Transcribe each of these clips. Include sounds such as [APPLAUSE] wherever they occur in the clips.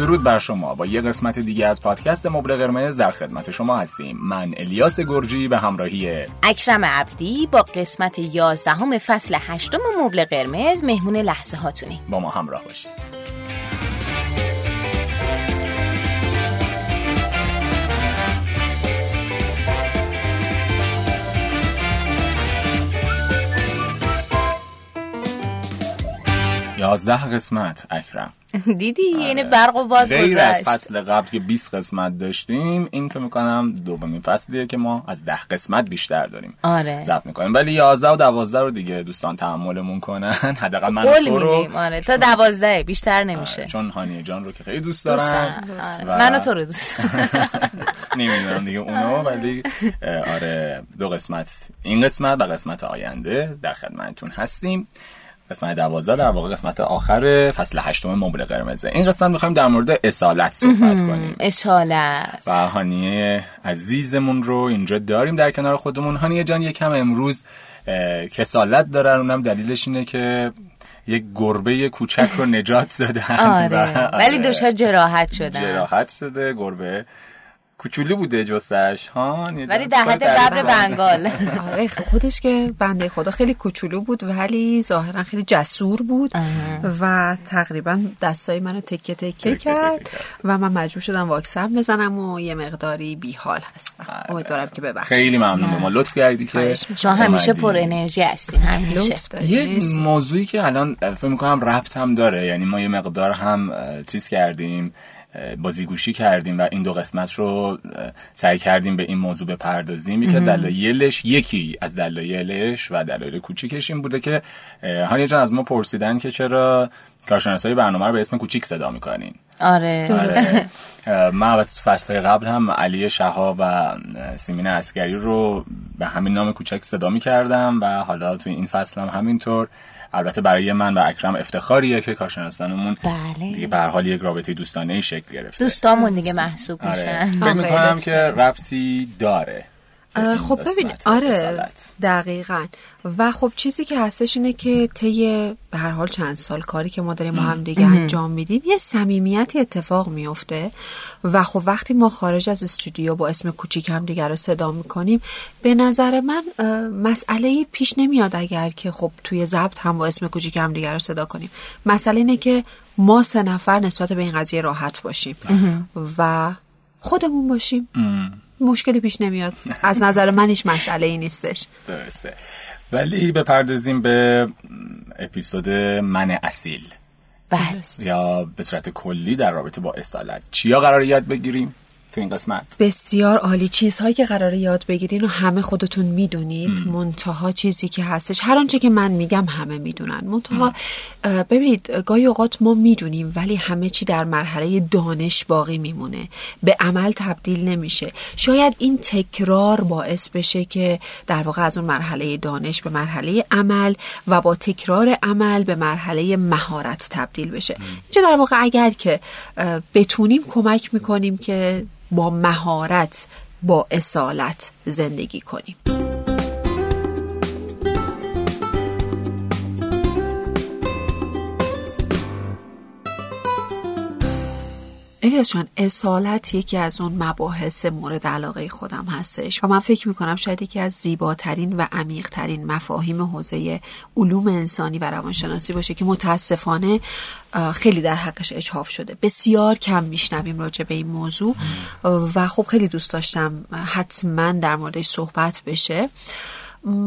درود بر شما. با یه قسمت دیگه از پادکست مبل قرمز در خدمت شما هستیم. من الیاس گرجی به همراهی اکرم عبدی با قسمت 11 فصل 8 مبل قرمز مهمون لحظه هاتونی با ما همراه باشید. یازده قسمت اکرم. دیدی؟ یعنی برق و باد غیر گذشت. از فصل قبل که 20 قسمت داشتیم این فکر می‌کنم دومین فصلیه که ما از ده قسمت بیشتر داریم. آره. ضبط می‌کنیم. ولی 11 و 12 رو دیگه دوستان تحملمون کنن. [LAUGHS] حداقل من تو رو. آره. تا دوازده بیشتر نمیشه. چون هانیه جان رو که خیلی دوست دوست دارم. و- آره. من و تو رو دوست. [LAUGHS] نمی‌دونم دیگه اونو ولی اه، آره دو قسمت. این قسمت و قسمت آینده در خدمتتون هستیم. قسمت دوازده در واقع قسمت آخر فصل هشتم مبل قرمزه. این قسمت می‌خوایم در مورد اصالت صحبت کنیم. اشالت و هانیه عزیزمون رو اینجا داریم در کنار خودمون. هانیه جان یکم امروز کسالت دارن اونم دلیلش اینه که یک گربه کوچک رو نجات دادن. [LAUGHS] آره. ولی آره. دچار جراحت شدن. جراحت شده گربه. کوچولو بوده جستش. ها ولی در حد ببر بنگال. [LAUGHS] آره خودش که بنده خدا خیلی کوچولو بود ولی ظاهرا خیلی جسور بود و تقریبا دستای منو تکه تکه, تکه کرد. و من مجبور شدم واکسن بزنم و یه مقداری بیحال هستم. امیدوارم که ببخشید. خیلی ممنون. ما لطف کردی که شما همیشه. پر انرژی هستین. همیشه. یه. موضوعی که الان فکر می‌کنم ربط هم داره یعنی ما یه مقدار هم چیز کردیم. بازیگوشی کردیم و این دو قسمت رو سعی کردیم به این موضوع بپردازیم. که دلایلش یکی از دلایلش و دلایل کوچیکش این بوده که اه، هانیه جان از ما پرسیدن که چرا کارشناسای برنامه رو به اسم کوچیک صدا می‌کنین؟ آره. آره. من البته تو فصل قبل هم علی شها و سیمین اسکری رو به همین نام کوچک صدا می کردم و حالا تو این فصل هم همینطور. البته برای من و اکرم افتخاریه که کارشناسانمون بله. دیگه به هر حال یک رابطه دوستانه ای شکل گرفته دوستامون دیگه محسوب آره. میشن فکر آره، می‌کنم لطف که ربطی داره خب ببین آره اصالت. دقیقا. و خب چیزی که هستش اینه که طی به هر حال چند سال کاری که ما داریم با هم دیگه انجام میدیم یه صمیمیتی اتفاق میفته و خب وقتی ما خارج از استودیو با اسم کوچیک هم دیگر رو صدا می‌کنیم به نظر من مسئله پیش نمیاد اگر که خب توی ضبط هم با اسم کوچیک هم دیگر رو صدا کنیم. مسئله اینه که ما سه نفر نسبت به این قضیه راحت باشیم و خودمون باشیم. مشکلی پیش نمیاد. از نظر من هیچ مسئله ای نیستش. درسته. ولی بپردازیم به اپیزود من اصیل. بله. یا به صورت کلی در رابطه با اصالت چیا قرار یاد بگیریم؟ تو این قسمت. بسیار عالی. چیزهایی که قراره یاد بگیرین و همه خودتون می‌دونید. منتها چیزی که هستش. هر آنچه که من میگم همه می‌دونن. منتها ببینید گاهی اوقات ما می‌دونیم ولی همه چی در مرحله دانش باقی میمونه. به عمل تبدیل نمیشه. شاید این تکرار باعث بشه که در واقع از اون مرحله دانش به مرحله عمل و با تکرار عمل به مرحله مهارت تبدیل بشه. اینجا در واقع اگر که بتونیم کمک می‌کنیم که با مهارت با اصالت زندگی کنیم. الیاس جان اصالت یکی از اون مباحث مورد علاقه خودم هستش و من فکر می‌کنم شاید یکی از زیباترین و عمیقترین مفاهیم حوزه علوم انسانی و روانشناسی باشه که متاسفانه خیلی در حقش اجحاف شده. بسیار کم میشنویم راجع به این موضوع و خب خیلی دوست داشتم حتما در موردش صحبت بشه.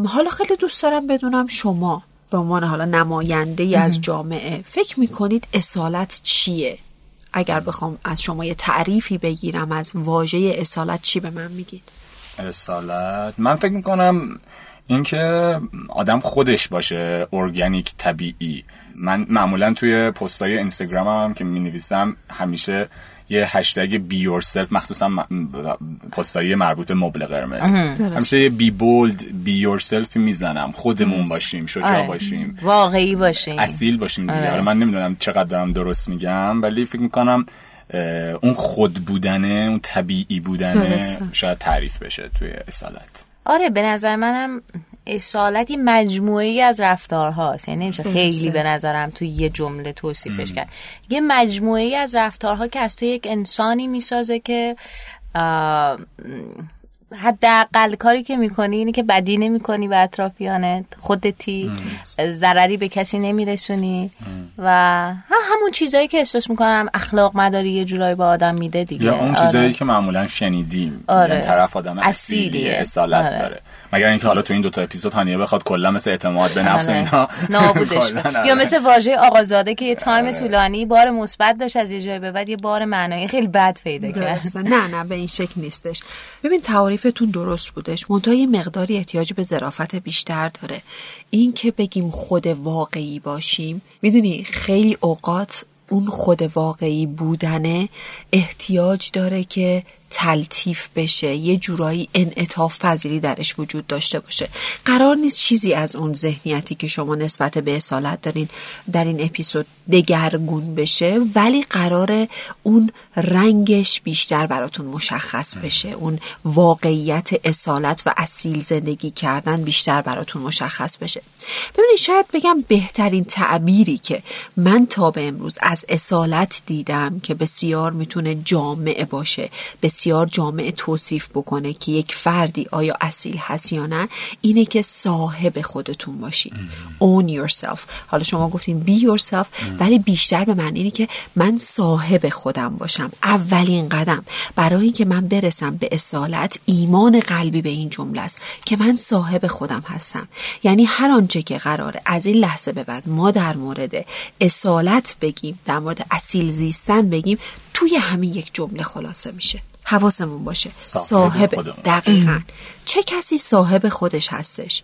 حالا خیلی دوست دارم بدونم شما به عنوان حالا نماینده ای از جامعه فکر می‌کنید اصالت چیه؟ اگر بخوام از شما یه تعریفی بگیرم از واژه اصالت چی به من میگید؟ اصالت؟ من فکر می‌کنم اینکه آدم خودش باشه ارگانیک طبیعی. من معمولا توی پستای اینستاگرام هم که می نویسم همیشه یه هشتگ be yourself مخصوصا پستایی مربوط به مبل قرمز. همیشه یه be bold be yourself می‌زنم. خودمون باشیم شجاع آره. باشیم. واقعی باشین اصیل باشیم دیگه. آره. حالا من نمی‌دونم چقدر دارم درست میگم ولی فکر می‌کنم اون خود بودنه اون طبیعی بودنه درسته. شاید تعریف بشه توی اصالت. آره به نظر منم اصالتی مجموعه ای از رفتارهاست. یعنی نمیشه خیلی به نظرم توی یه جمله توصیفش کرد. یه مجموعه ای از رفتارها که از تو یک انسانی می‌سازه که حداقل کاری که می‌کنی اینه که بدی نمی‌کنی به اطرافیانت خودتی. ضرری به کسی نمیرسونی. و همون چیزایی که احساس می‌کنم اخلاق مداری یه جورایی به آدم میده دیگه. یا اون چیزایی آره. که معمولا شنیدیم. آره. یعنی طرف آدم اصیلی اصالت آره. داره. مگر اینکه حالا تو این دوتا اپیزود هانیه بخواد کلا مثل اعتماد به نفس آره. اینا نابودش. [LAUGHS] یا مثل واژه آقازاده که یه تایم آره. طولانی بار مثبت داشت از یه جای به بعد یه بار معنایی خیلی بد پیدا کرد. نه نه به این شکل نیستش. ببین تعریفتون درست بودش. منتها یه مقداری احتیاج به ظرافت بیشتر داره. این که بگیم خود واقعی باشیم می‌دونی خیلی اوقات اون خود واقعی بودنه احتیاج داره که تلطیف بشه یه جورایی انعطاف پذیری درش وجود داشته باشه. قرار نیست چیزی از اون ذهنیتی که شما نسبت به اصالت دارین در این اپیزود دگرگون بشه ولی قرار اون رنگش بیشتر براتون مشخص بشه. اون واقعیت اصالت و اصیل زندگی کردن بیشتر براتون مشخص بشه. ببینید شاید بگم بهترین تعبیری که من تا به امروز از اصالت دیدم که بسیار می‌تونه جامعه باشه بسیار جامعه توصیف بکنه که یک فردی آیا اصیل هست یا نه اینه که صاحب خودتون باشین own yourself. حالا شما گفتین be yourself ولی بیشتر به معنی اینه که من صاحب خودم باشم اولین قدم. برای اینکه من برسم به اصالت ایمان قلبی به این جمله است که من صاحب خودم هستم. یعنی هر آنچه که قراره از این لحظه به بعد ما در مورد اصالت بگیم در مورد اصیل زیستن بگیم توی همین یک جمله خلاصه میشه. حواسمون باشه. صاحب, دقیقا. چه کسی صاحب خودش هستش؟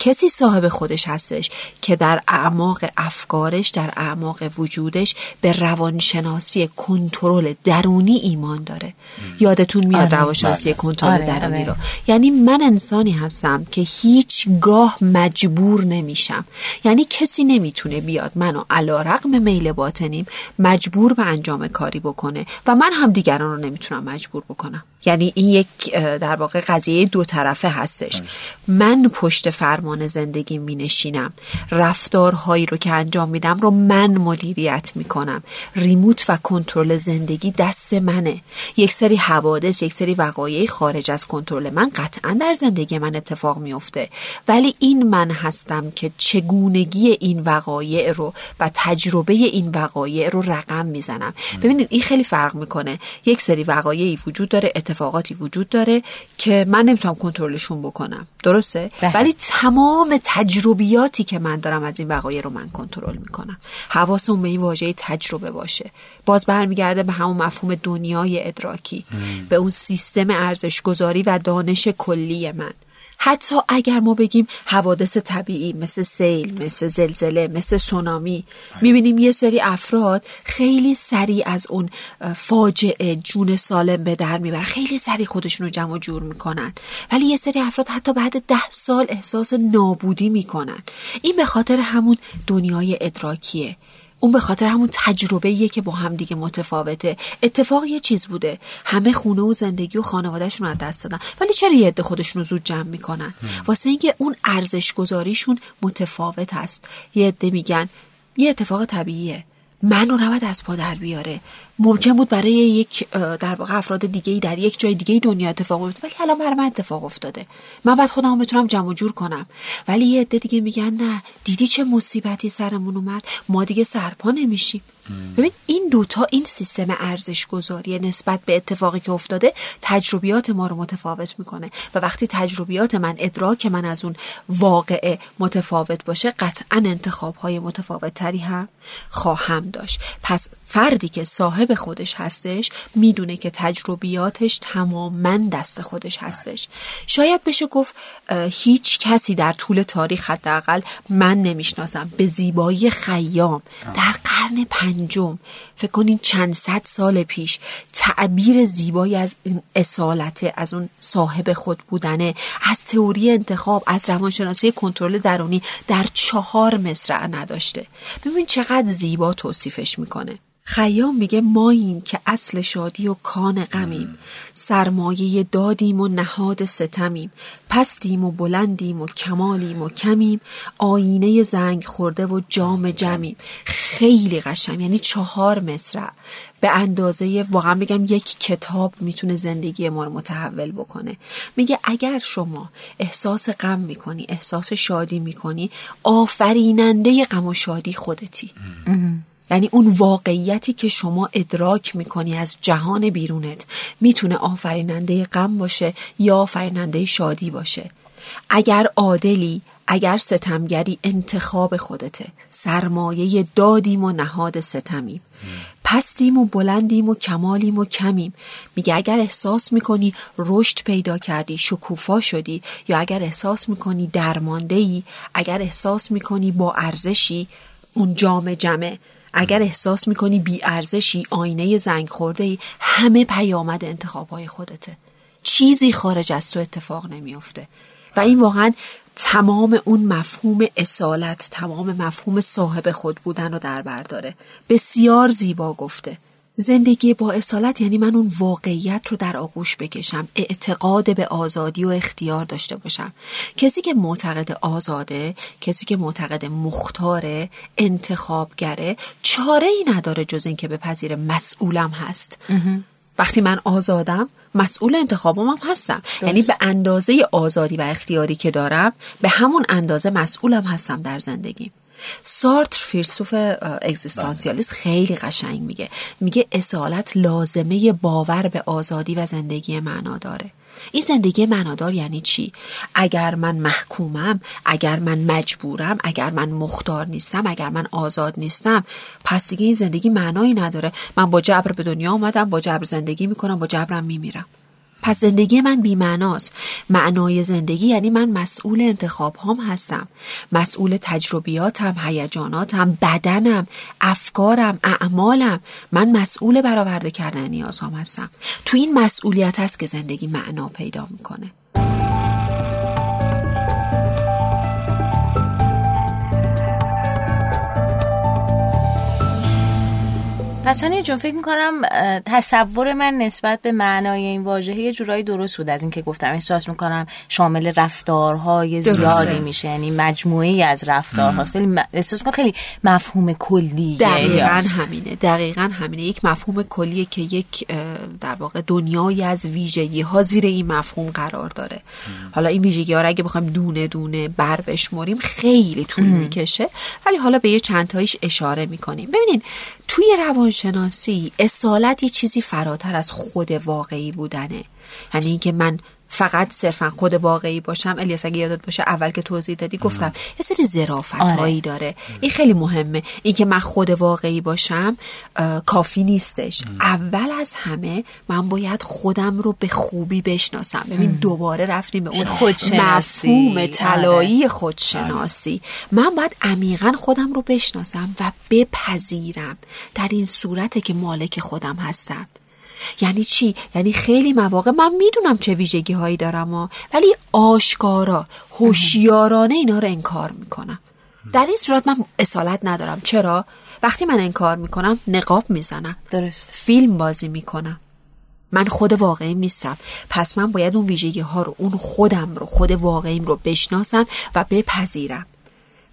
کسی صاحب خودش هستش که در اعماق افکارش در اعماق وجودش به روانشناسی کنترل درونی ایمان داره یادتون میاد آره. روانشناسی بله. کنترل آره، درونی آره. رو یعنی من انسانی هستم که هیچگاه مجبور نمیشم یعنی کسی نمی‌تونه بیاد منو علا رقم میل باطنیم مجبور به انجام کاری بکنه و من هم دیگران رو نمی‌تونم مجبور بکنم یعنی این یک در واقع قضیه دو طرفه هستش. من پشت فرمان زندگی می نشینم رفتارهایی رو که انجام میدم رو من مدیریت می کنم ریموت و کنترل زندگی دست منه. یک سری حوادث یک سری وقایع خارج از کنترل من قطعا در زندگی من اتفاق میفته ولی این من هستم که چگونگی این وقایع رو و تجربه این وقایع رو رقم می‌زنم. ببینید این خیلی فرق می‌کنه. یک سری وقایعی وجود داره اتفاقاتی وجود داره که من نمی‌تونم کنترلشون بکنم. درسته؟ بله. ولی تمام تجربیاتی که من دارم از این وقایع رو من کنترل می‌کنم. حواسمون به این واژه تجربه باشه. باز برمیگرده به همون مفهوم دنیای ادراکی. به اون سیستم ارزش گذاری و دانش کلی من. حتی اگر ما بگیم حوادث طبیعی مثل سیل مثل زلزله مثل سونامی می‌بینیم یه سری افراد خیلی سریع از اون فاجعه جون سالم به در می‌برن. خیلی سریع خودشون رو جمع جور می‌کنن. ولی یه سری افراد حتی بعد ده سال احساس نابودی می‌کنن. این به خاطر همون دنیای ادراکیه. اون به خاطر همون تجربه که با هم دیگه متفاوته. اتفاق یه چیز بوده. همه خونه و زندگی و خانوادهشون رو از دست دادن. ولی چرا یه عده خودشون رو زود جمع می‌کنن؟ واسه اینکه اون ارزش گذاریشون متفاوت هست. یه عده میگن یه اتفاق طبیعیه. من رو نباید از پا در بیاره. ممکن بود برای یک در واقع افراد دیگه در یک جای دیگه دنیا اتفاق افتاده ولی الان برای من اتفاق افتاده. من باید خودم بتونم جمع جور کنم. ولی یه عده دیگه میگن نه دیدی چه مصیبتی سرمون اومد؟ ما دیگه سرپا نمیشیم. ببین این دوتا این سیستم ارزش گذاری نسبت به اتفاقی که افتاده تجربیات ما رو متفاوت می‌کنه. و وقتی تجربیات من ادراک من از اون واقعه متفاوت باشه قطعا انتخاب های متفاوت تری هم خواهم داشت. پس فردی که صاحب خودش هستش می‌دونه که تجربیاتش تماما دست خودش هستش. شاید بشه گفت هیچ کسی در طول تاریخ حداقل من نمی‌شناسم. به زیبایی خیام. در قرن پنجم. فکر کنین چند صد سال پیش تعبیر زیبایی از این اصالته از اون صاحب خود بودنه از تئوری انتخاب از روانشناسی کنترل درونی در چهار مصرع نداشته. ببین چقدر زیبا توصیفش می‌کنه. خیام میگه ماییم که اصل شادی و کان غمیم. سرمایه دادیم و نهاد ستمیم. پستیم و بلندیم و کمالیم و کمیم. آینه زنگ خورده و جام جمیم. خیلی قشنگ. یعنی چهار مصرع. به اندازه واقعا بگم یک کتاب می‌تونه زندگی ما رو متحول بکنه. میگه اگر شما احساس غم می‌کنی احساس شادی می‌کنی آفریننده غم و شادی خودتی. یعنی اون واقعیتی که شما ادراک می‌کنی از جهان بیرونت می‌تونه آفریننده غم باشه یا آفریننده شادی باشه. اگر عادلی اگر ستمگری انتخاب خودته سرمایه دادیم و نهاد ستمیم. پستیم و بلندیم و کمالیم و کمیم. میگه اگر احساس می‌کنی رشد پیدا کردی شکوفا شدی یا اگر احساس می‌کنی درمانده ای اگر احساس می‌کنی با ارزشی اون جام جمع اگر احساس می‌کنی بی ارزشی آینه زنگ خورده ای همه پیامد انتخاب های خودته. چیزی خارج از تو اتفاق نمیافته. و این واقعا تمام اون مفهوم اصالت تمام مفهوم صاحب خود بودن رو در بر داره. بسیار زیبا گفته. زندگی با اصالت یعنی من اون واقعیت رو در آغوش بکشم اعتقاد به آزادی و اختیار داشته باشم. کسی که معتقد آزاده کسی که معتقد مختاره انتخابگره چاره ای نداره جز اینکه بپذیر مسئولم هست. وقتی من آزادم مسئول انتخابم هم هستم. یعنی به اندازه آزادی و اختیاری که دارم به همون اندازه مسئولم هستم در زندگیم. سارتر فیلسوف اگزیستانسیالیست خیلی قشنگ میگه. میگه اصالت لازمه باور به آزادی و زندگی معنا داره. این زندگی معنادار یعنی چی؟ اگر من محکومم اگر من مجبورم اگر من مختار نیستم اگر من آزاد نیستم پس دیگه این زندگی معنایی نداره. من با جبر به دنیا آمدم با جبر زندگی می‌کنم با جبرم میمیرم. پس زندگی من بیمعناست. معنای زندگی یعنی من مسئول انتخاب هم هستم. مسئول تجربیاتم هیجاناتم بدنم افکارم اعمالم. من مسئول برآورده کردن نیازهام هستم. تو این مسئولیت هست که زندگی معنا پیدا می‌کنه. پس جون فکر می‌کنم تصور من نسبت به معنای این واژه یه جورایی درست بود از اینکه گفتم احساس می‌کنم شامل رفتارهای زیادی میشه. یعنی مجموعه از رفتارهاست. خیلی احساس می‌کنم خیلی مفهوم کلیه دقیقا همینه دقیقا همینه. یک مفهوم کلیه که یک در واقع دنیای از ویژگی ها زیر این مفهوم قرار داره. حالا این ویژگی ها رو اگه بخوایم دونه دونه بر بشمریم خیلی طول می‌کشه. ولی حالا به یه چند تایش اشاره می‌کنیم. ببینین توی روانشناسی اصالت یه چیزی فراتر از خود واقعی بودنه. یعنی اینکه من فقط صرفا خود واقعی باشم. الیاس اگه یادت باشه اول که توضیح دادی گفتم یه سری ظرافت هایی آره. داره. این خیلی مهمه. اینکه من خود واقعی باشم کافی نیستش. اول از همه من باید خودم رو به خوبی بشناسم. ببین دوباره رفتیم به اون مفهوم آره. طلایی خودشناسی. من باید عمیقا خودم رو بشناسم و بپذیرم در این صورته که مالک خودم هستم. یعنی چی؟ یعنی خیلی مواقع من می‌دونم چه ویژگی هایی دارم ها ولی آشکارا هوشیارانه اینا رو انکار می‌کنم. در این صورت من اصالت ندارم. چرا؟ وقتی من انکار می‌کنم نقاب می‌زنم. درست. فیلم بازی می‌کنم. من خود واقعیم نیستم. پس من باید اون ویژگی ها رو اون خودم رو خود واقعیم رو بشناسم و بپذیرم.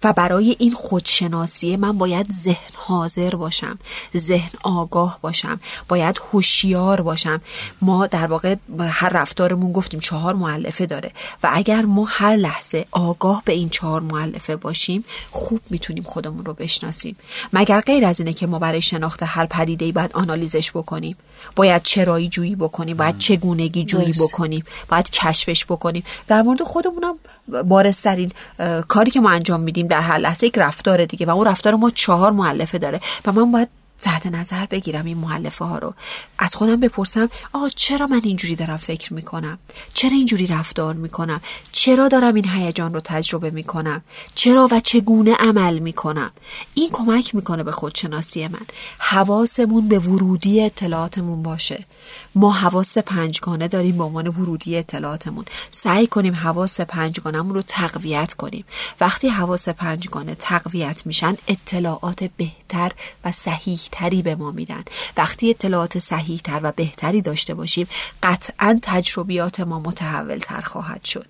و برای این خودشناسی من باید ذهن حاضر باشم ذهن آگاه باشم باید هوشیار باشم. ما در واقع هر رفتارمون گفتیم چهار معلفه داره و اگر ما هر لحظه آگاه به این چهار معلفه باشیم خوب می‌تونیم خودمون رو بشناسیم. مگر غیر از اینه که ما برای شناخت هر پدیده ای باید آنالیزش بکنیم؟ باید چرایی جویی بکنیم؟ باید چگونگی جویی بکنیم؟ باید کشفش بکنیم؟ در مورد خودمونم بارسترین کاری که ما انجام میدیم در هر لحظه یک رفتار دیگه و اون رفتار ما چهار معلفه داره و من باید تحت نظر بگیرم این معلفه ها رو. از خودم بپرسم آقا چرا من اینجوری دارم فکر می‌کنم؟ چرا اینجوری رفتار می‌کنم؟ چرا دارم این هیجان رو تجربه می‌کنم؟ چرا و چگونه عمل می‌کنم؟ این کمک می‌کنه به خودشناسی من. حواسمون به ورودی اطلاعاتمون باشه. ما حواس پنجگانه داریم به عنوان ورودی اطلاعاتمون. سعی کنیم حواس پنجگانهمون رو تقویت کنیم. وقتی حواس پنجگانه تقویت میشن اطلاعات بهتر و صحیح تری به ما میدن. وقتی اطلاعات صحیح تر و بهتری داشته باشیم قطعا تجربیات ما متحول تر خواهد شد.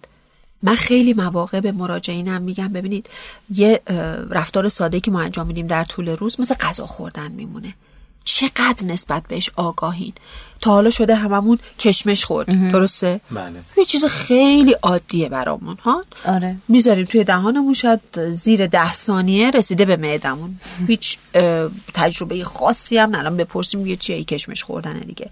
من خیلی مواقع به مراجعینم میگم ببینید یه رفتار ساده که ما انجام میدیم در طول روز مثل غذا خوردن میمونه. چقدر نسبت بهش آگاهین. تا حالا شده هممون کشمش خورد. درسته؟ بله. یه چیز خیلی عادیه برامون ها؟ آره. می‌ذاریم توی دهانمون شاید زیر ده ثانیه رسیده به معدمون. هیچ تجربه خاصی هم الان بپرسیم یه چیه کشمش خوردن دیگه.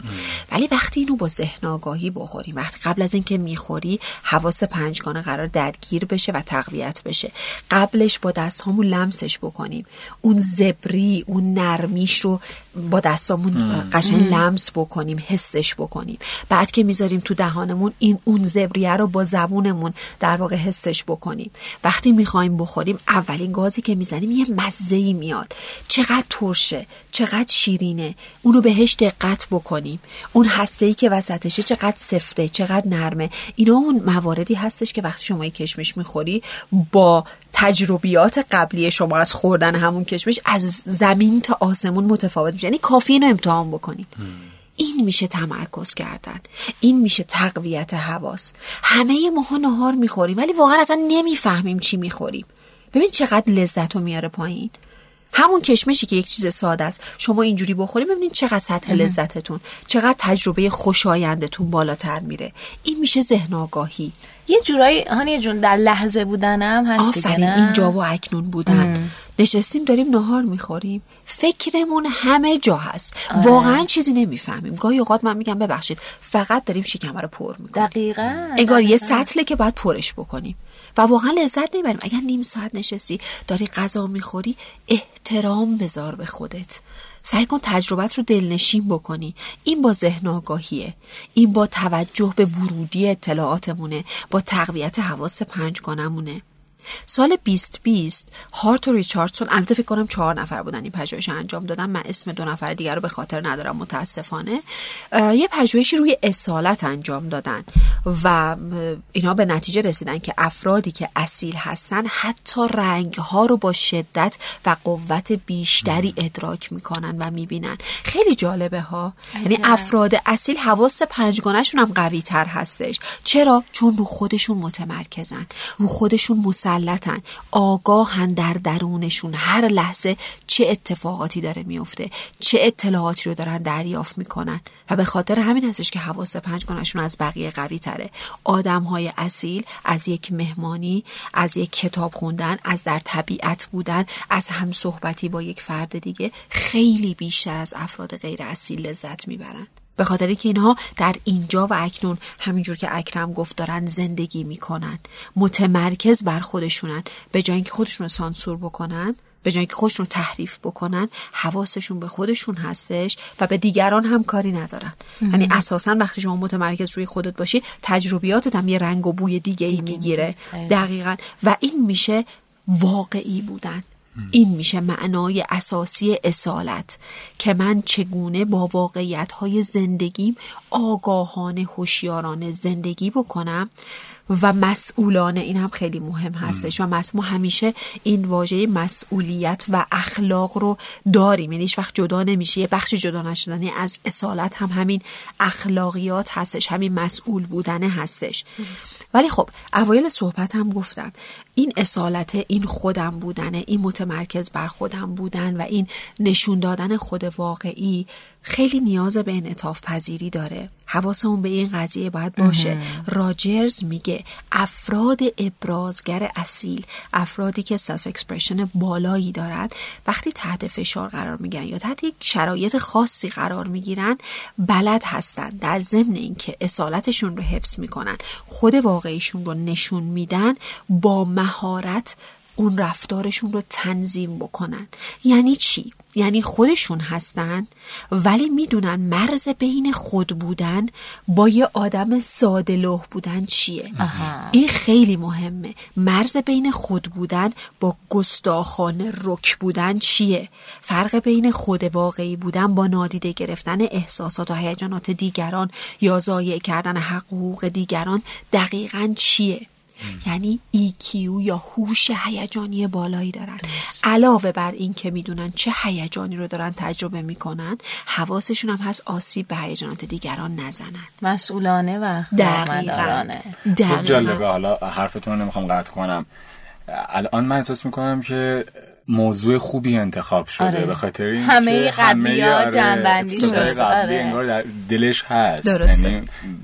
ولی وقتی اینو با ذهن آگاهی بخوریم وقتی قبل از اینکه می‌خوری حواس پنجگانه قرار درگیر بشه و تقویت بشه. قبلش با دستهامون لمسش بکنیم. اون زبری اون نرمیش رو با دستامون قشنگ لمس بکنیم حسش بکنیم. بعد که می‌ذاریم تو دهانمون این اون زبریه رو با زبونمون در واقع حسش بکنیم. وقتی می‌خوایم بخوریم اولین گازی که می‌زنیم یه مزه ای میاد. چقدر ترشه چقدر شیرینه. اونو بهش دقت بکنیم. اون هسته ای که وسطشه چقدر سفته چقدر نرمه. اینا اون مواردی هستش که وقتی شما کشمش می‌خوری با تجربیات قبلی شما از خوردن همون کشمش از زمین تا آسمون متفاوت میشه. یعنی کافی اینو امتحان بکنید. این میشه تمرکز کردن. این میشه تقویت حواس. همه ماها نهار می‌خوریم ولی واقعا اصلا نمی‌فهمیم چی می‌خوریم. ببین چقدر لذت رو میاره پایین. همون کشمشی که یک چیز ساده است. شما اینجوری بخوریم ببینید چقدر سطح لذتتون چقدر تجربه خوشایندتون بالاتر میره. این میشه ذهن آگاهی. یه جورایی هانی جون در لحظه بودنم هست آفرین اینجا و اکنون بودن. نشستیم داریم نهار می‌خوریم. فکرمون همه جا هست. واقعا چیزی نمی‌فهمیم. گاهی اوقات من میگم ببخشید فقط داریم شکم رو پر می‌کنیم. دقیقا انگار یه سطله که باید پرش بکنیم. و واقعا لذت نمی‌بریم اگر نیم ساعت نشستی داری غذا می‌خوری احترام بذار به خودت. سعی کن تجربت رو دلنشین بکنی. این با ذهن آگاهیه. این با توجه به ورودی اطلاعاتمونه. با تقویت حواس پنجگانمونه سال 2020 هارت و ریچاردسون البته فکر کنم چهار نفر بودن این پژوهش انجام دادن. من اسم دو نفر دیگر رو به خاطر ندارم متاسفانه. یه پژوهشی روی اصالت انجام دادن و اینا به نتیجه رسیدن که افرادی که اصیل هستن حتی رنگ ها رو با شدت و قوت بیشتری ادراک می‌کنن و می‌بینن. خیلی جالبه ها. یعنی افراد اصیل حواس پنجگانهشون هم قوی تر هستش. چرا؟ چون رو خودشون متمرکزن. رو خودشون مسلطن. آگاهن در درونشون. هر لحظه چه اتفاقاتی داره میفته چه اطلاعاتی رو دارن دریافت می‌کنن. و به خاطر همین هستش که حواس پنجگانشون از بقیه قوی تره. آدم های اصیل از یک مهمانی از یک کتاب خوندن از در طبیعت بودن از هم صحبتی با یک فرد دیگه خیلی بیشتر از افراد غیر اصیل لذت می‌برن. به خاطر که اینها در اینجا و اکنون همینجور که اکرم گفت دارن زندگی می‌کنن. متمرکز بر خودشونن. به جای اینکه خودشون رو سانسور بکنن به جای اینکه خودشون رو تحریف بکنن حواسشون به خودشون هستش و به دیگران هم کاری ندارن. یعنی اساسا وقتی شما متمرکز روی خودت باشی تجربیاتت هم یه رنگ و بوی دیگه ای می‌گیره. دقیقا. و این میشه واقعی بودن. این میشه معنای اساسی اصالت که من چگونه با واقعیت های زندگیم آگاهانه هوشیارانه زندگی بکنم و مسئولانه. این هم خیلی مهم هستش. و ما همیشه این واژه مسئولیت و اخلاق رو داریم. یعنی هیچ وقت جدا نمیشه یه بخشی جدا نشدنی از اصالت هم همین اخلاقیات هستش. همین مسئول بودنه هستش. ولی خب اوایل صحبت هم گفتم. این اصالت این خودم بودنه این متمرکز بر خودم بودن و این نشون دادن خود واقعی خیلی نیاز به انعطاف پذیری داره. حواسمون به این قضیه باید باشه. راجرز میگه افراد ابرازگر اصیل افرادی که self expression بالایی دارن وقتی تحت فشار قرار می‌گیرن یا تحت یک شرایط خاصی قرار می‌گیرن بلد هستن. در ضمن اینکه اصالتشون رو حفظ می‌کنن خود واقعیشون رو نشون میدن با مهارت اون رفتارشون رو تنظیم بکنن. یعنی چی؟ یعنی خودشون هستن ولی می‌دونن مرز بین خود بودن با یه آدم ساده لوح بودن چیه. این خیلی مهمه. مرز بین خود بودن با گستاخانه رک بودن چیه؟ فرق بین خود واقعی بودن با نادیده گرفتن احساسات و هیجانات دیگران یا ضایع کردن حقوق دیگران دقیقا چیه؟ یعنی EQ یا هوش هیجانی بالایی دارن. علاوه بر این که می‌دونن چه هیجانی رو دارن تجربه می‌کنن حواسشون هم هست آسیب به هیجانات دیگران نزنن. مسئولانه و دقیقاً. خب دقیقاً. جالبه. حالا حرفتون رو نمی‌خوام قطع کنم. الان من احساس می‌کنم که موضوع خوبی انتخاب شده آره. به خاطر اینکه همه قبلی‌ها آره، جنبندی. قبلی آره. انگار در دلش هست درسته. یعنی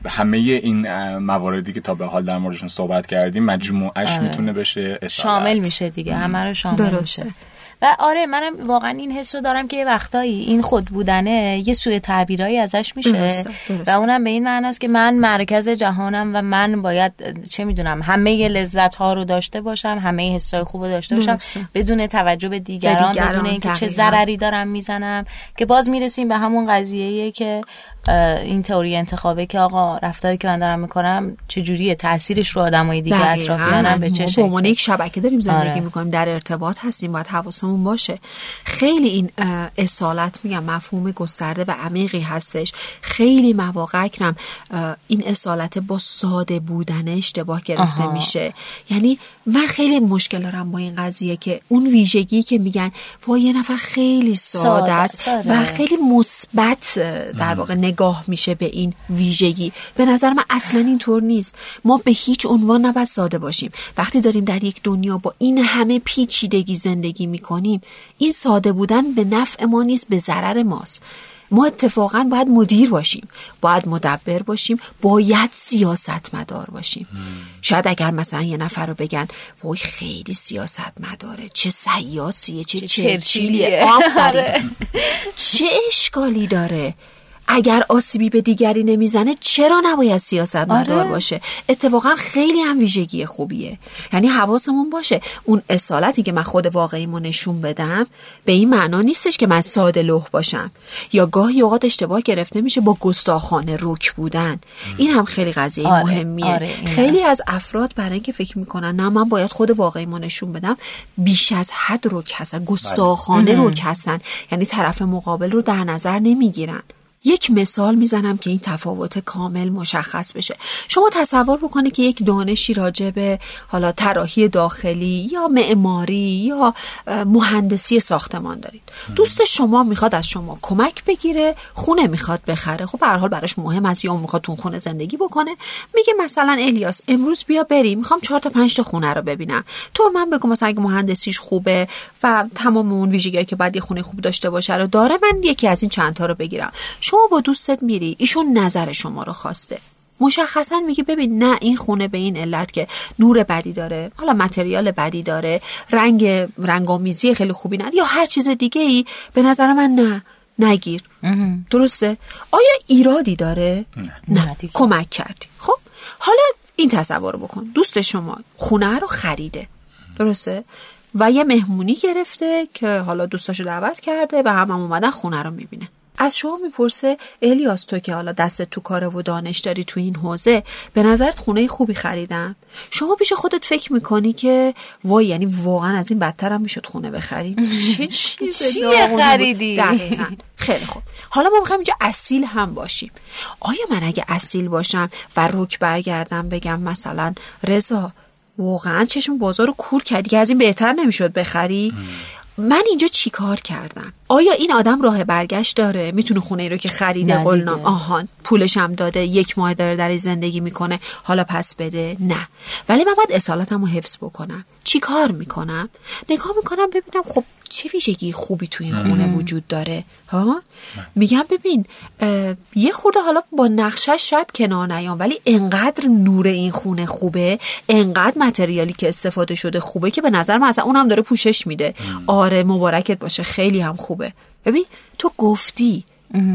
همه این مواردی که تا به حال در موردشون صحبت کردیم مجموعش می‌تونه بشه اصالت. شامل میشه دیگه همه رو شامل درسته. میشه و آره منم واقعا این حس رو دارم که یه وقتایی این خود بودنه یه سوی تعبیرایی ازش میشه درسته، درسته. و اونم به این معناست که من مرکز جهانم و من باید چه می‌دونم همه لذت ها رو داشته باشم همه حسای خوب رو داشته باشم درسته. بدون توجه به دیگران, دیگران، بدون اینکه چه. ضرری دارم می‌زنم که باز می‌رسیم به همون قضیه که این تئوری انتخابه که آقا رفتاری که من دارم می‌کنم چجوریه تاثیرش رو آدمای دیگه. اطرافیانم به چه ما به عنوان شکله یک شبکه داریم زندگی آره. می‌کنیم در ارتباط هستیم باید حواسمون باشه خیلی این اصالت میگم مفهوم گسترده و عمیقی هستش خیلی مواقع اکرم اه، این اصالت با ساده بودن اشتباه گرفته آها. میشه یعنی من خیلی مشکل دارم با این قضیه که اون ویژگی که میگن وای یه نفر خیلی ساده ساده، است ساده. و خیلی مثبت در واقع نگاه میشه به این ویژگی. به نظر من اصلا اینطور نیست. ما به هیچ عنوان نباید ساده باشیم. وقتی داریم در یک دنیا با این همه پیچیدگی زندگی می‌کنیم این ساده بودن به نفع ما نیست به ضرر ماست. ما اتفاقا باید مدیر باشیم باید مدبر باشیم باید سیاست مدار باشیم شاید اگر مثلا یه نفر رو بگن وای خیلی سیاست مداره چه سیاسیه چه, چه چرچیلیه. چرچیلیه. آفرین. [LAUGHS] چه اشکالی داره؟ اگر آسیبی به دیگری نمی‌زنه چرا نباید سیاست مدار آره. باشه؟ اتفاقا خیلی هم ویژگی خوبیه. یعنی حواسمون باشه. اون اصالتی که من خود واقعیمو نشون بدم به این معنا نیستش که من ساده لوح باشم. یا گاهی اوقات اشتباه گرفته میشه با گستاخانه رک بودن. این هم خیلی قضیه آره، مهمیه. آره،. خیلی از افراد برای اینکه فکر می‌کنن نه من باید خود واقعیمو نشون بدم بیش از حد رک هستن گستاخانه رک هستن. یعنی طرف مقابل رو در نظر نمی‌گیرن. یک مثال می‌زنم که این تفاوت کامل مشخص بشه. شما تصور بکنید که یک دانشی راجع به حالا طراحی داخلی یا معماری یا مهندسی ساختمان دارید. دوست شما می‌خواد از شما کمک بگیره خونه می‌خواد بخره. خب به حال براش مهم است یا می‌خواد تو اون خونه زندگی بکنه. میگه مثلا الیاس امروز بیا بریم می‌خوام چهار تا پنج تا خونه رو ببینم. تو من بگو مثلا اگه مهندسیش خوبه و تمام اون ویژگی‌هایی که باید یه خونه خوب داشته باشه رو داره من یکی از این چند تا رو بگیرم. شما با دوستت میری ایشون نظر شما رو خواسته. مشخصا میگه ببین نه این خونه به این علت که نور بدی داره حالا متریال بدی داره رنگ رنگامیزی خیلی خوبی نداره یا هر چیز دیگه ای به نظر من نه نگیر. درسته؟ آیا ایرادی داره؟ نه. دیگه. کمک کردی. خب حالا این تصور رو بکن. دوست شما خونه رو خریده. درسته؟ و یه مهمونی گرفته که حالا دوستاشو دعوت کرده و هم, هم اومدن خونه رو می‌بینه. از شما می‌پرسه الیاس تو که حالا دست تو کار و دانش داری تو این حوزه به نظرت خونه خوبی خریدم؟ شما پیش خودت فکر می‌کنی که وای یعنی واقعا از این بدتر هم می‌شد خونه بخری چه چیز چیه. خریدی؟ دقیقاً. خیلی خوب. حالا ما می‌خوایم اینجا اصیل هم باشیم. آیا من اگه اصیل باشم و رک برگردم بگم مثلا رضا واقعا چشم بازار رو کور کردی که از این بهتر نمی‌شد بخری؟ من اینجا چی کار کردم؟ آیا این آدم راه برگشت داره؟ می‌تونه خونه ای رو که خریده؟ قلنا. آهان. پولش هم داده یک ماه داره در زندگی می‌کنه. حالا پس بده؟ نه. ولی من باید اصالتم رو حفظ بکنم. چی کار می‌کنم؟ نگاه می‌کنم ببینم خب چه ویژگی خوبی تو این خونه وجود داره؟ ها؟ میگم ببین یه خورده حالا با نقشش شاید کنار نیام ولی انقدر نور این خونه خوبه انقدر متریالی که استفاده شده خوبه که به نظر من اصلا اونم داره پوشش میده. آره مبارکت باشه خیلی هم خوبه. ببین تو گفتی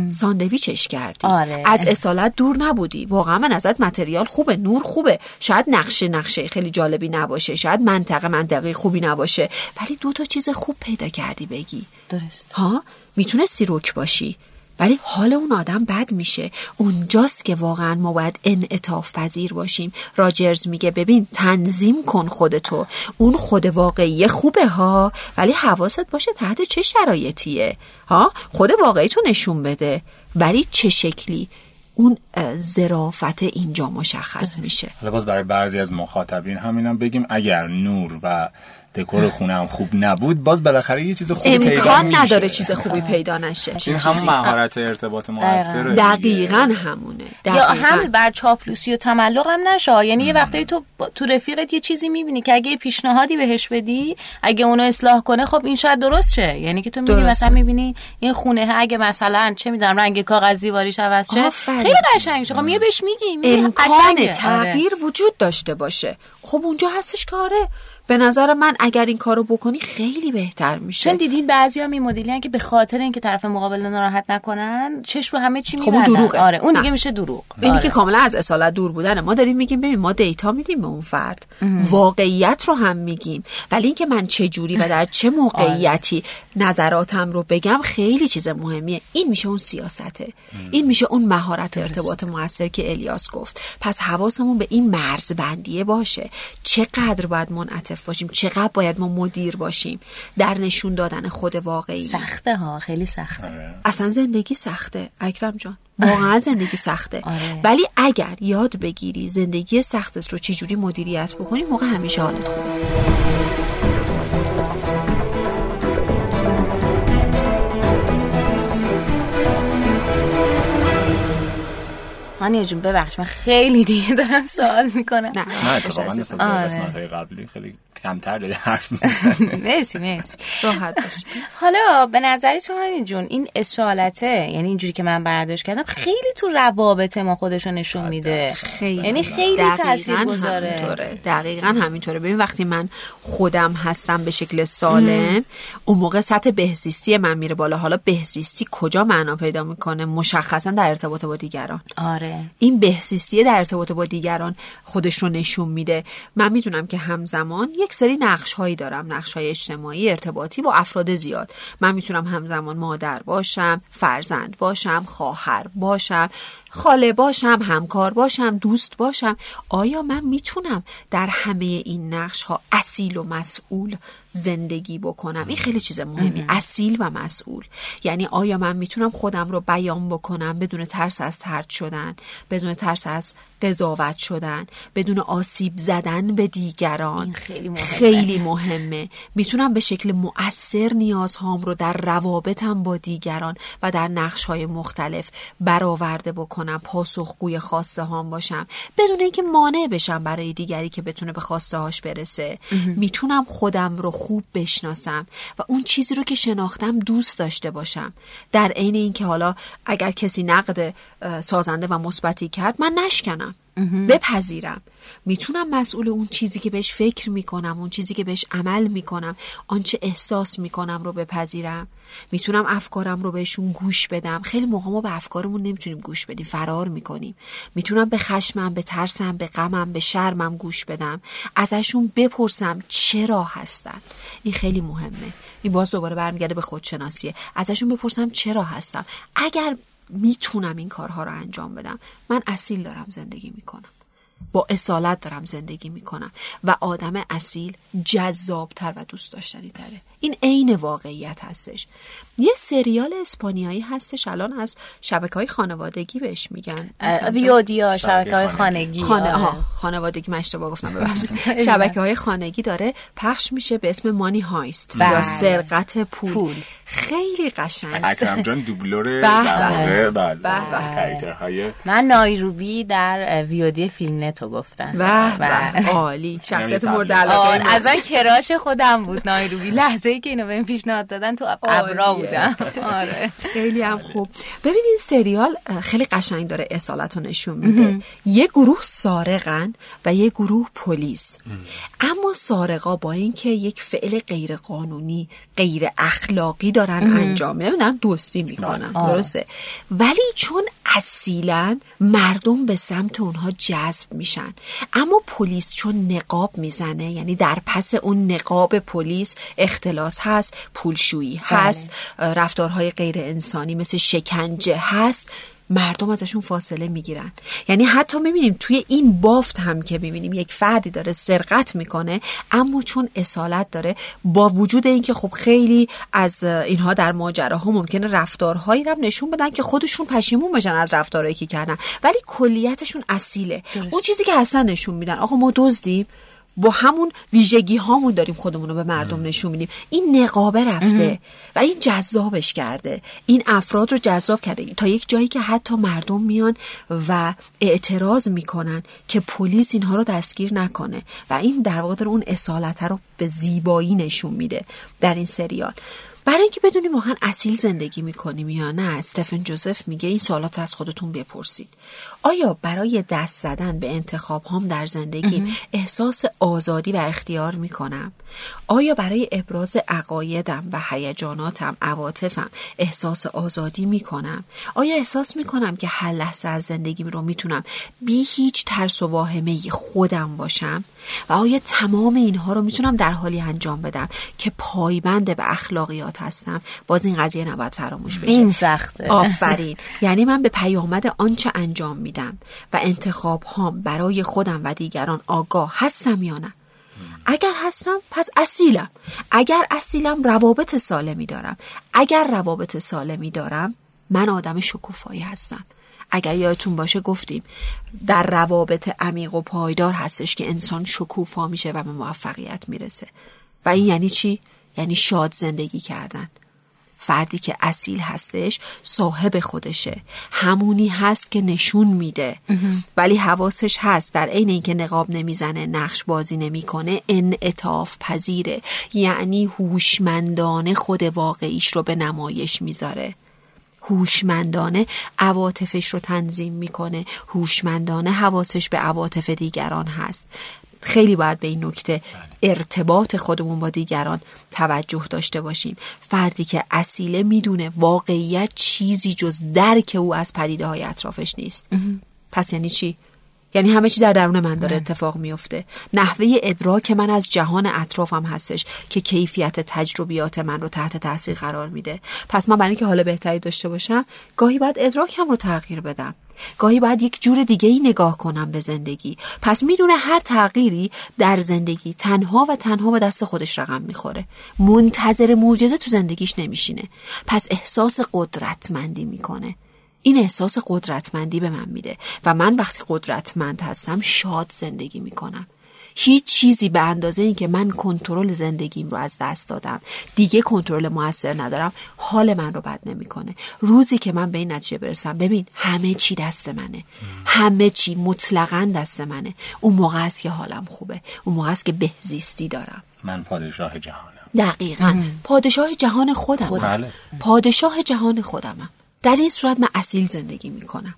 ساندویچش کردی. آره. از اصالت دور نبودی. واقعا من ازت متریال خوبه. نور خوبه. شاید نقشه نقشه خیلی جالبی نباشه. شاید منطقه منطقه خوبی نباشه. ولی دو تا چیز خوب پیدا کردی بگی. درست. ها؟ می‌تونستی رک باشی. ولی حال اون آدم بد میشه. اونجاست که واقعا ما باید انعطاف پذیر باشیم. راجرز میگه ببین تنظیم کن خودتو. اون خود واقعی خوبه ها ولی حواست باشه تحت چه شرایطیه؟ ها؟ خود واقعی تو نشون بده. ولی چه شکلی؟ اون زرافت اینجا مشخص میشه. حالا باز برای بعضی از مخاطبین همینم بگیم اگر نور و دکور خونه هم خوب نبود باز بالاخره یه چیز خوبی پیدا میشه. امکان نداره چیز خوبی پیدا نشه. این همون مهارت ارتباط موثر دقیقا. همونه دقیقا. یا همین بر چاپلوسی و تملق هم نشه. یعنی یه وقتایی تو تو رفیقت یه چیزی می‌بینی که اگه پیشنهادی بهش بدی اگه اونو اصلاح کنه خب این شاید درست شه. یعنی که تو می‌بینی مثلا می‌بینی این خونه اگه مثلا چه می‌دونم رنگ کاغذی دیواریش عوض شه خیلی قشنگ شه. خب میگه بهش میگی امکان تغییر وجود داشته باشه. خب اونجا هستش که آره به نظر من اگر این کارو بکنی خیلی بهتر میشه. چون دیدین بعضیا می مدلی که به خاطر اینکه طرف مقابل ناراحت نکنن چش رو همه چی خب اون دروغه. آره اون دیگه میشه دروغ. اینی آره. که کاملا از اصالت دور بودن ما داریم میگیم ببین ما دیتا میدیم به اون فرد. واقعیت رو هم میگیم. ولی اینکه من چه جوری و در چه موقعیتی [LAUGHS] نظراتم رو بگم خیلی چیز مهمیه. این میشه اون سیاسته. این میشه اون مهارت ارتباط موثر که الیاس گفت. پس حواسمون به این مرزبندیه باشه. چقدر باید منعطف باشیم. چقدر باید ما مدیر باشیم در نشون دادن خود واقعی. سخته ها خیلی سخته. آره. اصلا زندگی سخته اکرم جان. واقعا زندگی سخته. آره. ولی اگر یاد بگیری زندگی سختت رو چجوری مدیریت بکنی موقع همیشه حالت خوبه. هانیه جون ببخش من خیلی دیگه دارم سوال می‌کنم. نه نه اتفاقا نسبت قسمت های قبلی خیلی کمتر داری حرف [LAUGHS] مرسی مرسی. راحت باش. حالا به نظری تو هانی جون این اصالته یعنی اینجوری که من برداشت کردم خیلی تو روابط ما خودشو نشون میده. خیلی. یعنی خیلی تاثیر گذاره دقیقا همینطوره. ببین وقتی من خودم هستم به شکل سالم اون موقع سطح بهزیستی من میره بالا. حالا بهزیستی کجا معنا پیدا می‌کنه؟ مشخصا در ارتباط با دیگران. آره. این بهزیستی در ارتباط با دیگران خودش رو نشون میده. من می‌دونم که همزمان یک سری نقش هایی دارم. نقش های اجتماعی ارتباطی با افراد زیاد. من می‌تونم همزمان مادر باشم فرزند باشم خواهر باشم. خاله باشم همکار باشم دوست باشم. آیا من می‌تونم در همه این نقش ها اصیل و مسئول زندگی بکنم؟ این خیلی چیز مهمی اصیل و مسئول. یعنی آیا من می‌تونم خودم رو بیان بکنم بدون ترس از ترد شدن بدون ترس از قضاوت شدن بدون آسیب زدن به دیگران؟ خیلی مهمه. خیلی مهمه. می‌تونم به شکل مؤثر نیازهام رو در روابطم با دیگران و در نقش های مختلف برآورده بکنم. پاسخگوی خواسته هام باشم بدون اینکه مانع بشم برای دیگری که بتونه به خواسته هاش برسه می‌تونم خودم رو خوب بشناسم و اون چیزی رو که شناختم دوست داشته باشم. در عین اینکه حالا اگر کسی نقد سازنده و مثبتی کرد من نشکنم. بپذیرم. می‌تونم مسئول اون چیزی که بهش فکر می‌کنم اون چیزی که بهش عمل می‌کنم آنچه احساس می‌کنم رو بپذیرم. می‌تونم افکارم رو بهشون گوش بدم. خیلی موقع ما به افکارمون نمی‌تونیم گوش بدیم فرار می‌کنیم. می‌تونم به خشمم به ترسم به غمم به شرمم گوش بدم. ازشون بپرسم چرا هستن. این خیلی مهمه. این باز دوباره برمیگرده به خودشناسیه. ازشون بپرسم چرا هستم. اگر می‌تونم این کارها رو انجام بدم. من اصیل دارم زندگی می‌کنم. با اصالت دارم زندگی می‌کنم. و آدم اصیل جذابتر و دوست داشتنی تره این عین واقعیت هستش. یه سریال اسپانیایی هستش. الان از شبکه های خانوادگی بهش میگن. ویودیا شبکه های خانگی. خانه آره. ها خانوادگی من اشتباه گفتم ببخشید. [LAUGHS] شبکه های خانگی داره پخش میشه به اسم مانی هایست یا بله. سرقت پول. پول. خیلی قشنگ. اکرم جان دوبلور [LAUGHS] بله بله من نایروبی در ویودی فیلم نتو گفتم. به عالی. شخصیت مورد علاقه از کراش خودم بود نایروبی لحظه که اینو بهم پیشنهاد دادن تو ابرا بودم. آره. خیلی هم خوب. ببین این سریال خیلی قشنگ داره اصالت رو نشون میده. یه گروه سارقن و یه گروه پلیس. اما سارقا با اینکه یک فعل غیر قانونی غیر اخلاقی دارن انجام میدن دوستی می‌کنن آره. درسته ولی چون اصیلا مردم به سمت اونها جذب میشن اما پلیس چون نقاب می‌زنه یعنی در پس اون نقاب پلیس اختلاس هست پولشویی بله. هست رفتارهای غیر انسانی مثل شکنجه هست مردم ازشون فاصله می‌گیرن. یعنی حتی می‌بینیم توی این بافت هم که می‌بینیم یک فردی داره سرقت می‌کنه اما چون اصالت داره با وجود اینکه خب خیلی از اینها در ماجراها ممکنه رفتارهایی رو نشون بدن که خودشون پشیمون بشن از رفتارهایی که کردن. ولی کلیتشون اصیله. اون چیزی که اصلا نشون میدن آقا ما دزدیم. با همون ویژگی هامون داریم خودمون رو به مردم نشون میدیم. این نقابه رفته و این جذابش کرده. این افراد رو جذاب کرده. تا یک جایی که حتی مردم میان و اعتراض می‌کنن که پلیس اینها رو دستگیر نکنه و این در واقع اون اصالت رو به زیبایی نشون میده در این سریال. برای اینکه بدونیم واقعا اصیل زندگی می‌کنیم یا نه استفن جوزف میگه این سوالات رو از خودتون بپرسید. آیا برای دست زدن به انتخاب هم در زندگی احساس آزادی و اختیار می‌کنم؟ آیا برای ابراز عقایدم و هیجاناتم عواطفم احساس آزادی می‌کنم؟ آیا احساس می‌کنم که هر لحظه از زندگیم رو می‌تونم بی هیچ ترس و واهمه خودم باشم؟ و آیا تمام اینها رو می‌تونم در حالی انجام بدم که پایبند به اخلاقیات هستم؟ باز این قضیه نباید فراموش بشه. این سخته. آفرین. یعنی من به پیامد آنچه انجام میدم و انتخاب هام برای خودم و دیگران آگاه هستم یا نه؟ اگر هستم پس اصیلم. اگر اصیلم روابط سالمی دارم اگر روابط سالمی دارم من آدم شکوفایی هستم. اگر یادتون باشه گفتیم در روابط عمیق و پایدار هستش که انسان شکوفا میشه و به موفقیت می‌رسه. و این یعنی چی؟ یعنی شاد زندگی کردن. فردی که اصیل هستش صاحب خودشه. همونی هست که نشون میده. ولی حواسش هست. در عین اینکه نقاب نمی‌زنه نقش بازی نمی‌کنه انعطاف پذیره. یعنی هوشمندانه خود واقعیش رو به نمایش می‌ذاره. هوشمندانه عواطفش رو تنظیم می‌کنه. هوشمندانه حواسش به عواطف دیگران هست. خیلی باید به این نکته ارتباط خودمون با دیگران توجه داشته باشیم. فردی که اصیله می‌دونه واقعیت چیزی جز درک او از پدیده های اطرافش نیست. پس یعنی چی؟ یعنی همه چی در درون من داره اتفاق میفته نحوه ادراک من از جهان اطرافم هستش که کیفیت تجربیات من رو تحت تاثیر قرار میده. پس من برای اینکه حال بهتری داشته باشم گاهی باید ادراکم رو تغییر بدم. گاهی باید یک جور دیگه ای نگاه کنم به زندگی. پس می‌دونه هر تغییری در زندگی تنها و تنها به دست خودش رقم می‌خوره. منتظر معجزه تو زندگیش نمیشینه. پس احساس قدرتمندی می‌کنه. این احساس قدرتمندی به من میده و من وقتی قدرتمند هستم شاد زندگی می‌کنم. هیچ چیزی به اندازه این که من کنترل زندگیم رو از دست دادم. دیگه کنترل موثر ندارم. حال من رو بد نمی‌کنه. روزی که من به این نتیجه برسم ببین همه چی دست منه. همه چی مطلقا دست منه. اون موقع است که حالم خوبه. اون موقع است که بهزیستی دارم. من پادشاه جهانم. دقیقا. پادشاه جهان خودم. بله. پادشاه جهان خودمم. در این صورت من اصیل زندگی می‌کنم.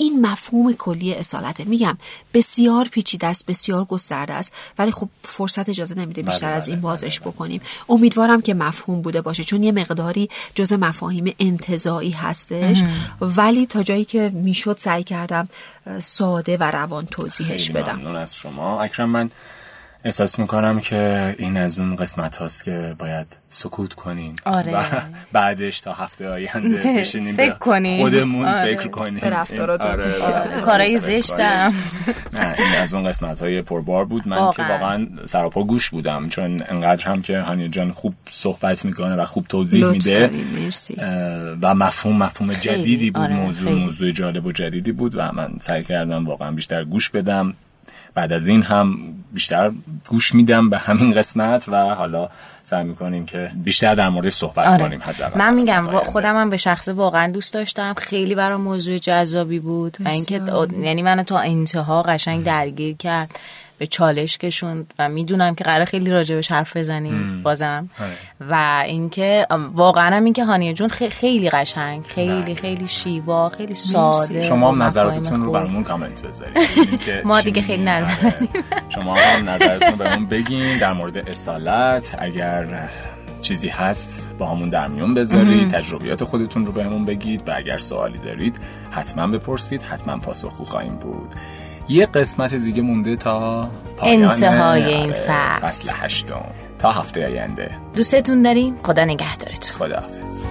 این مفهوم کلی اصالته. میگم بسیار پیچیده است بسیار گسترده است ولی خب فرصت اجازه نمیده بیشتر بله، از بله، این بله، بازش بکنیم. امیدوارم که مفهوم بوده باشه چون یه مقداری جز مفاهیم انتظایی هستش ولی تا جایی که می‌شد سعی کردم ساده و روان توضیحش بدم. از شما. اکرم من احساس می‌کنم که این از اون قسمت هاست که باید سکوت کنیم آره. و بعدش تا هفته آینده ده، بشینیم فکر کنیم. خودمون آره. فکر کنیم. آره، آره. رفتاراتون کارای فکر زشتم. نه این از اون قسمت های پربار بود من واقعا. که واقعا سراپا گوش بودم چون انقدر هم که هانیه جان خوب صحبت می‌کنه و خوب توضیح میده و مفهوم مفهوم جدیدی بود آره، موضوع خیلی. موضوع جالب و جدیدی بود و من سعی کردم واقعا بیشتر گوش بدم بعد از این هم بیشتر گوش میدم به همین قسمت و حالا سعی می‌کنیم که بیشتر در موردش صحبت آره. کنیم حداقل من میگم. خودم هم به شخص واقعا دوست داشتم خیلی برام موضوع جذابی بود و اینکه. یعنی منو تا انتها قشنگ درگیر کرد به چالش کشوند و می‌دونم که قرار خیلی راجبش حرف بزنیم بازم. آره. و اینکه واقعا هم اینکه هانیه جون خی- خیلی قشنگ خیلی بله. خیلی شیوا خیلی ساده [LAUGHS] شما هم نظراتتون رو. برامون کامنت بذارید. اینکه ما دیگه خیلی. نظر آره. شما هم نظرتون رو بهمون بگین در مورد اصالت. اگر چیزی هست با همون در میون بذارید. تجربیات خودتون رو بهمون بگید. و اگر سوالی دارید حتما بپرسید. حتما پاسخگو خواهیم بود. یه قسمت دیگه مونده تا پایان انتهای این آره، فصل. فصل هشتم. تا هفته آینده. دوستتون داریم. خدا نگهدارتون. خداحافظ.